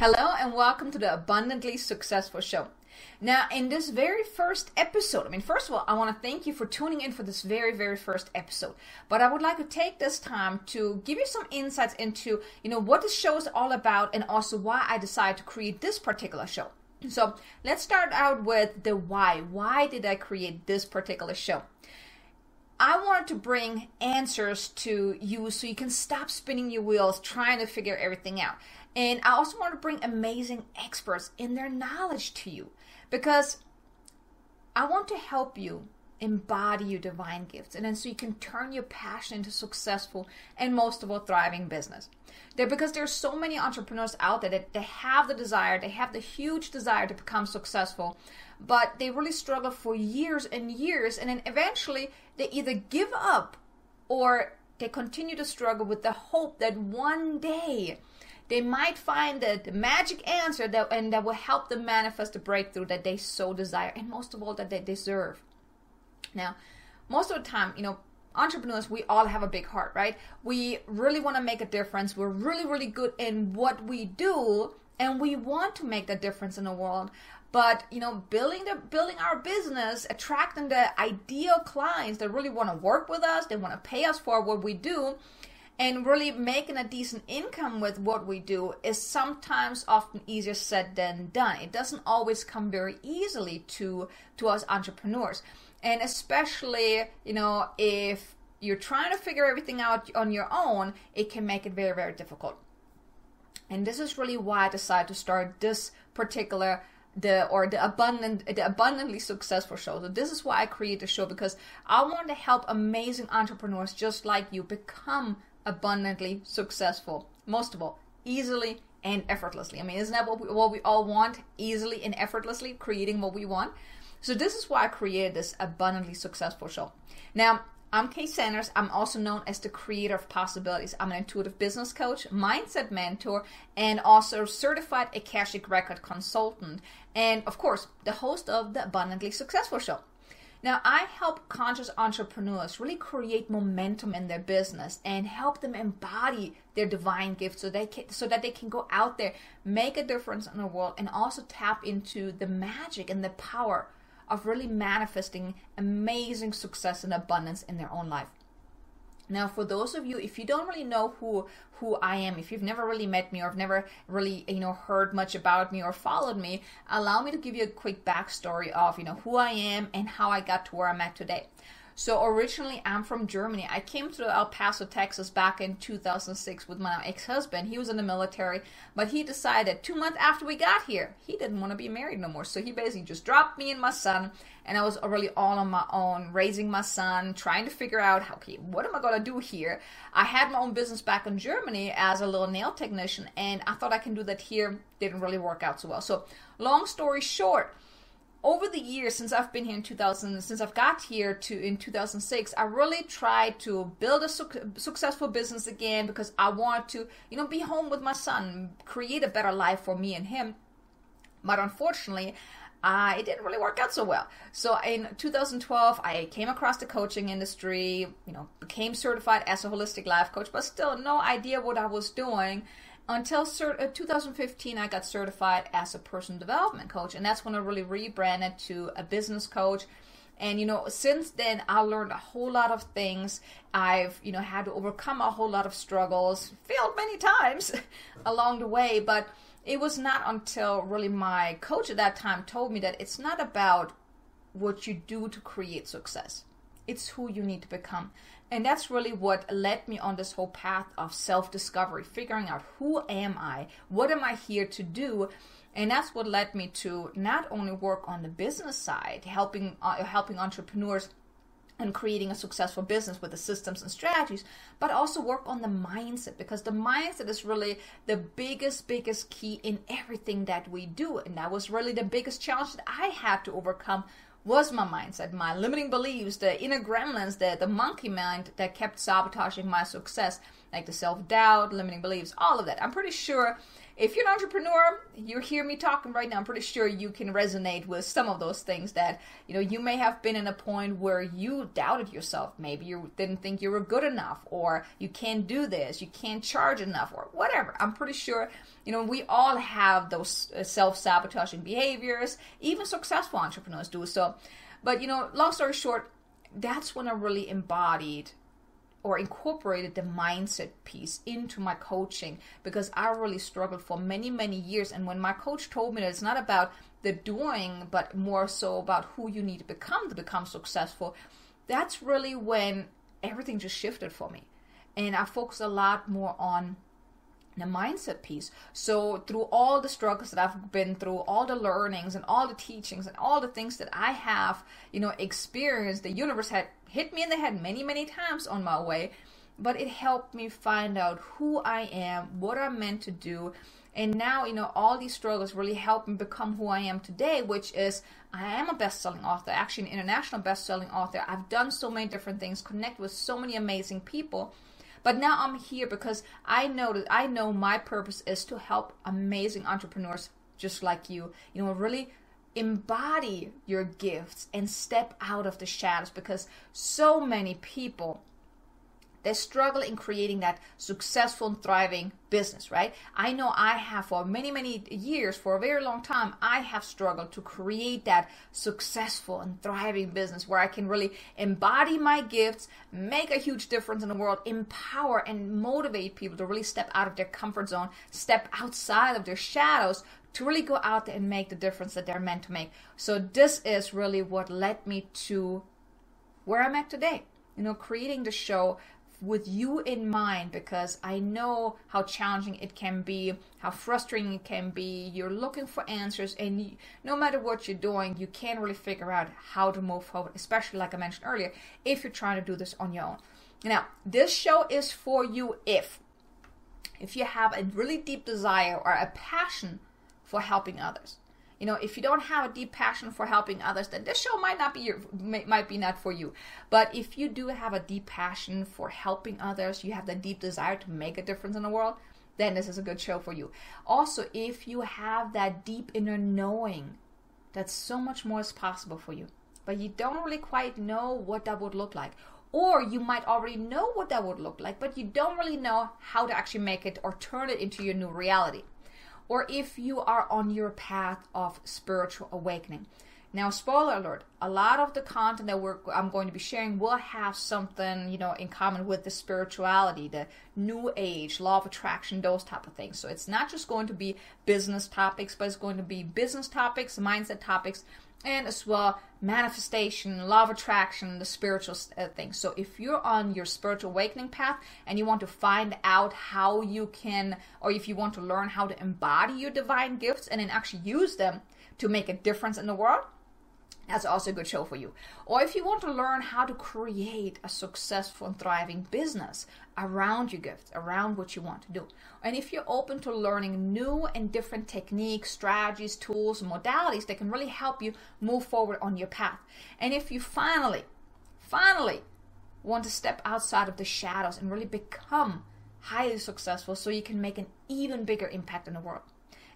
Hello, and welcome to the Abundantly Successful Show. Now, in this very first episode, I mean, first of all, I want to thank you for tuning in for this very, very first episode. But I would like to take this time to give you some insights into, you know, what this show is all about and also why I decided to create this particular show. So let's start out with the why. Why did I create this particular show? I wanted to bring answers to you so you can stop spinning your wheels trying to figure everything out. And I also want to bring amazing experts in their knowledge to you because I want to help you embody your divine gifts and then so you can turn your passion into successful and most of all thriving business. There because there's so many entrepreneurs out there that they have the desire, they have the huge desire to become successful, but they really struggle for years and years and then eventually they either give up or they continue to struggle with the hope that one day they might find the, the magic answer that and that will help them manifest the breakthrough that they so desire and most of all that they deserve. Now most of the time you know entrepreneurs we all have a big heart right? We really want to make a difference. We're really really good in what we do and we want to make that difference in the world but you know building the building our business attracting the ideal clients that really want to work with us they want to pay us for what we do and really making a decent income with what we do is sometimes often easier said than done. It doesn't always come very easily to to us entrepreneurs. And especially you know if you're trying to figure everything out on your own it can make it very very difficult. And this is really why i decided to start this particular the or the abundant the abundantly successful show so this is why i create the show because i want to help amazing entrepreneurs just like you become abundantly successful. Most of all, easily and effortlessly. I mean, isn't that what we, what we all want? Easily and effortlessly creating what we want. So this is why I created this abundantly successful show. Now, I'm Kay Sanders. I'm also known as the creator of possibilities. I'm an intuitive business coach, mindset mentor, and also certified Akashic record consultant. And of course, the host of the Abundantly Successful Show. Now, I help conscious entrepreneurs really create momentum in their business and help them embody their divine gifts so they so that they can go out there, make a difference in the world, and also tap into the magic and the power of really manifesting amazing success and abundance in their own life. Now, for those of you, if you don't really know who who I am, if you've never really met me or have never really you know heard much about me or followed me, allow me to give you a quick backstory of you know who I am and how I got to where I'm at today. So originally, I'm from Germany. I came to El Paso, Texas back in 2006 with my ex-husband. He was in the military, but he decided two months after we got here, he didn't want to be married no more. So he basically just dropped me and my son, and I was really all on my own, raising my son, trying to figure out, okay, what am I going to do here? I had my own business back in Germany as a little nail technician, and I thought I can do that here. Didn't really work out so well. So long story short over the years since I've been here in 2000, since I've got here to in 2006, I really tried to build a su- successful business again because I want to, you know, be home with my son, create a better life for me and him. But unfortunately, uh, it didn't really work out so well. So in 2012, I came across the coaching industry, you know, became certified as a holistic life coach, but still no idea what I was doing until cert- uh, 2015 i got certified as a personal development coach and that's when i really rebranded to a business coach. And you know since then i learned a whole lot of things. I've you know had to overcome a whole lot of struggles failed many times along the way but it was not until really my coach at that time told me that it's not about what you do to create success. It's who you need to become and that's really what led me on this whole path of self discovery, figuring out who am I? What am I here to do? And that's what led me to not only work on the business side, helping uh, helping entrepreneurs and creating a successful business with the systems and strategies, but also work on the mindset because the mindset is really the biggest, biggest key in everything that we do. And that was really the biggest challenge that I had to overcome was my mindset, my limiting beliefs, the inner gremlins, the, the monkey mind that kept sabotaging my success, like the self doubt, limiting beliefs, all of that. I'm pretty sure if you're an entrepreneur, you hear me talking right now. I'm pretty sure you can resonate with some of those things that you know you may have been in a point where you doubted yourself. Maybe you didn't think you were good enough, or you can't do this, you can't charge enough, or whatever. I'm pretty sure you know we all have those uh, self-sabotaging behaviors. Even successful entrepreneurs do so. But you know, long story short, that's when I really embodied or incorporated the mindset piece into my coaching because I really struggled for many, many years. And when my coach told me that it's not about the doing, but more so about who you need to become to become successful, that's really when everything just shifted for me. And I focused a lot more on the mindset piece. So through all the struggles that I've been through, all the learnings and all the teachings and all the things that I have, you know, experienced, the universe had hit me in the head many, many times on my way, but it helped me find out who I am, what I'm meant to do. And now, you know, all these struggles really help me become who I am today, which is I am a best selling author, actually, an international best selling author. I've done so many different things, connect with so many amazing people but now I'm here because I know that I know my purpose is to help amazing entrepreneurs just like you, you know, really embody your gifts and step out of the shadows because so many people they struggle in creating that successful and thriving business, right? I know I have for many, many years, for a very long time, I have struggled to create that successful and thriving business where I can really embody my gifts, make a huge difference in the world, empower and motivate people to really step out of their comfort zone, step outside of their shadows to really go out there and make the difference that they're meant to make. So this is really what led me to where I'm at today. You know, creating the show with you in mind because I know how challenging it can be, how frustrating it can be. You're looking for answers, and you, no matter what you're doing, you can't really figure out how to move forward, especially like I mentioned earlier, if you're trying to do this on your own. Now, this show is for you if if you have a really deep desire or a passion for helping others you know if you don't have a deep passion for helping others then this show might not be your might be not for you. But if you do have a deep passion for helping others you have the deep desire to make a difference in the world then this is a good show for you. Also if you have that deep inner knowing that so much more is possible for you. But you don't really quite know what that would look like. Or you might already know what that would look like but you don't really know how to actually make it or turn it into your new reality or if you are on your path of spiritual awakening. Now, spoiler alert, a lot of the content that we're, I'm going to be sharing will have something, you know, in common with the spirituality, the new age, law of attraction, those type of things. So it's not just going to be business topics, but it's going to be business topics, mindset topics, and as well manifestation, law of attraction, the spiritual uh, things. So if you're on your spiritual awakening path and you want to find out how you can, or if you want to learn how to embody your divine gifts and then actually use them to make a difference in the world, that's also a good show for you. Or if you want to learn how to create a successful and thriving business around your gifts, around what you want to do. And if you're open to learning new and different techniques, strategies, tools, modalities that can really help you move forward on your path. And if you finally, finally want to step outside of the shadows and really become highly successful so you can make an even bigger impact in the world.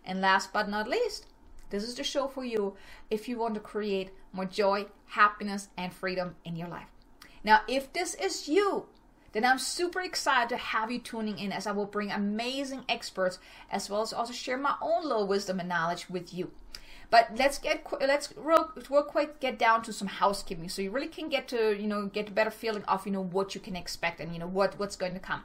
And last but not least, this is the show for you if you want to create more joy, happiness, and freedom in your life. Now, if this is you, then I'm super excited to have you tuning in as I will bring amazing experts as well as also share my own little wisdom and knowledge with you. But let's get let's real, real quick get down to some housekeeping so you really can get to you know get a better feeling of you know what you can expect and you know what what's going to come.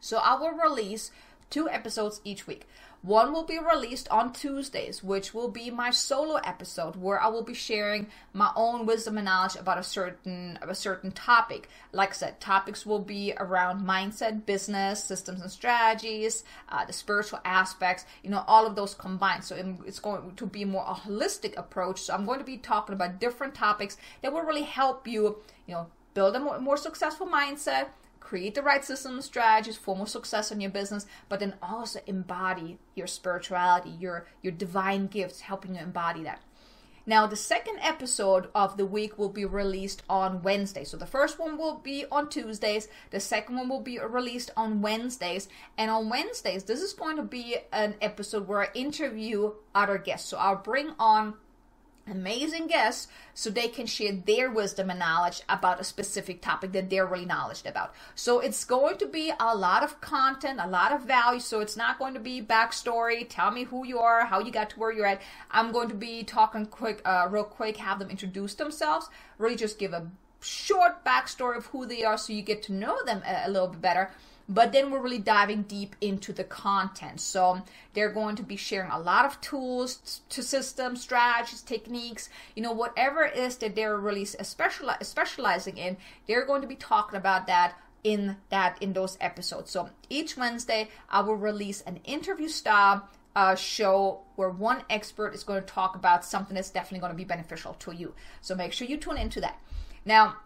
So I will release two episodes each week. One will be released on Tuesdays, which will be my solo episode where I will be sharing my own wisdom and knowledge about a certain a certain topic. Like I said, topics will be around mindset, business, systems and strategies, uh, the spiritual aspects, you know, all of those combined. So it's going to be more a holistic approach. So I'm going to be talking about different topics that will really help you, you know, build a more, more successful mindset create the right system strategies for more success in your business, but then also embody your spirituality, your your divine gifts, helping you embody that. Now, the second episode of the week will be released on Wednesday. So the first one will be on Tuesdays, the second one will be released on Wednesdays. And on Wednesdays, this is going to be an episode where I interview other guests. So I'll bring on amazing guests so they can share their wisdom and knowledge about a specific topic that they're really knowledgeable about. So it's going to be a lot of content, a lot of value. So it's not going to be backstory, tell me who you are, how you got to where you're at. I'm going to be talking quick, uh, real quick, have them introduce themselves, really just give a short backstory of who they are so you get to know them a, a little bit better but then we're really diving deep into the content. So they're going to be sharing a lot of tools to systems, strategies, techniques, you know, whatever it is that they're really speciali- specializing in, they're going to be talking about that in that in those episodes. So each Wednesday I will release an interview style uh, show where one expert is going to talk about something that's definitely going to be beneficial to you. So make sure you tune into that. Now,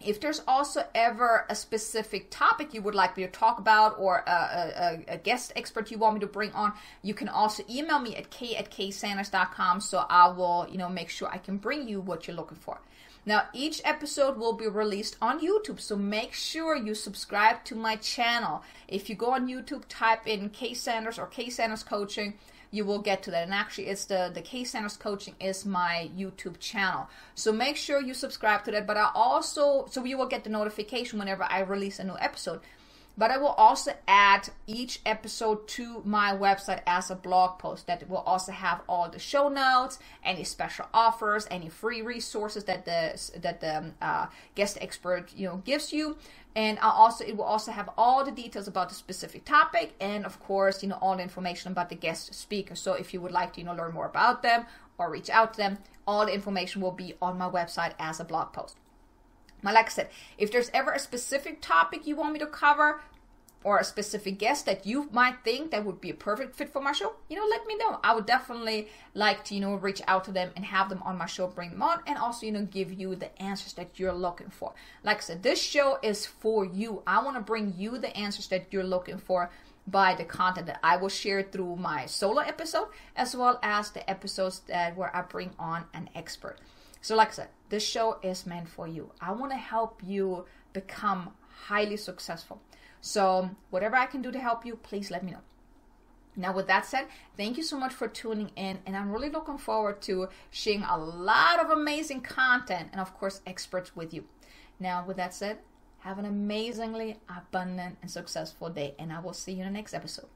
if there's also ever a specific topic you would like me to talk about or a, a, a, guest expert you want me to bring on, you can also email me at k at ksanders.com so I will, you know, make sure I can bring you what you're looking for. Now, each episode will be released on YouTube, so make sure you subscribe to my channel. If you go on YouTube, type in K Sanders or K Sanders Coaching, you will get to that. And actually, it's the the K Sanders Coaching is my YouTube channel. So make sure you subscribe to that. But I also so you will get the notification whenever I release a new episode. But I will also add each episode to my website as a blog post that will also have all the show notes, any special offers, any free resources that the that the uh, guest expert you know gives you, and I'll also it will also have all the details about the specific topic and of course you know all the information about the guest speaker. So if you would like to you know learn more about them or reach out to them, all the information will be on my website as a blog post. Like I said, if there's ever a specific topic you want me to cover, or a specific guest that you might think that would be a perfect fit for my show, you know, let me know. I would definitely like to, you know, reach out to them and have them on my show, bring them on, and also, you know, give you the answers that you're looking for. Like I said, this show is for you. I want to bring you the answers that you're looking for by the content that I will share through my solo episode, as well as the episodes that where I bring on an expert. So, like I said, this show is meant for you. I want to help you become highly successful. So, whatever I can do to help you, please let me know. Now, with that said, thank you so much for tuning in, and I'm really looking forward to sharing a lot of amazing content and, of course, experts with you. Now, with that said, have an amazingly abundant and successful day, and I will see you in the next episode.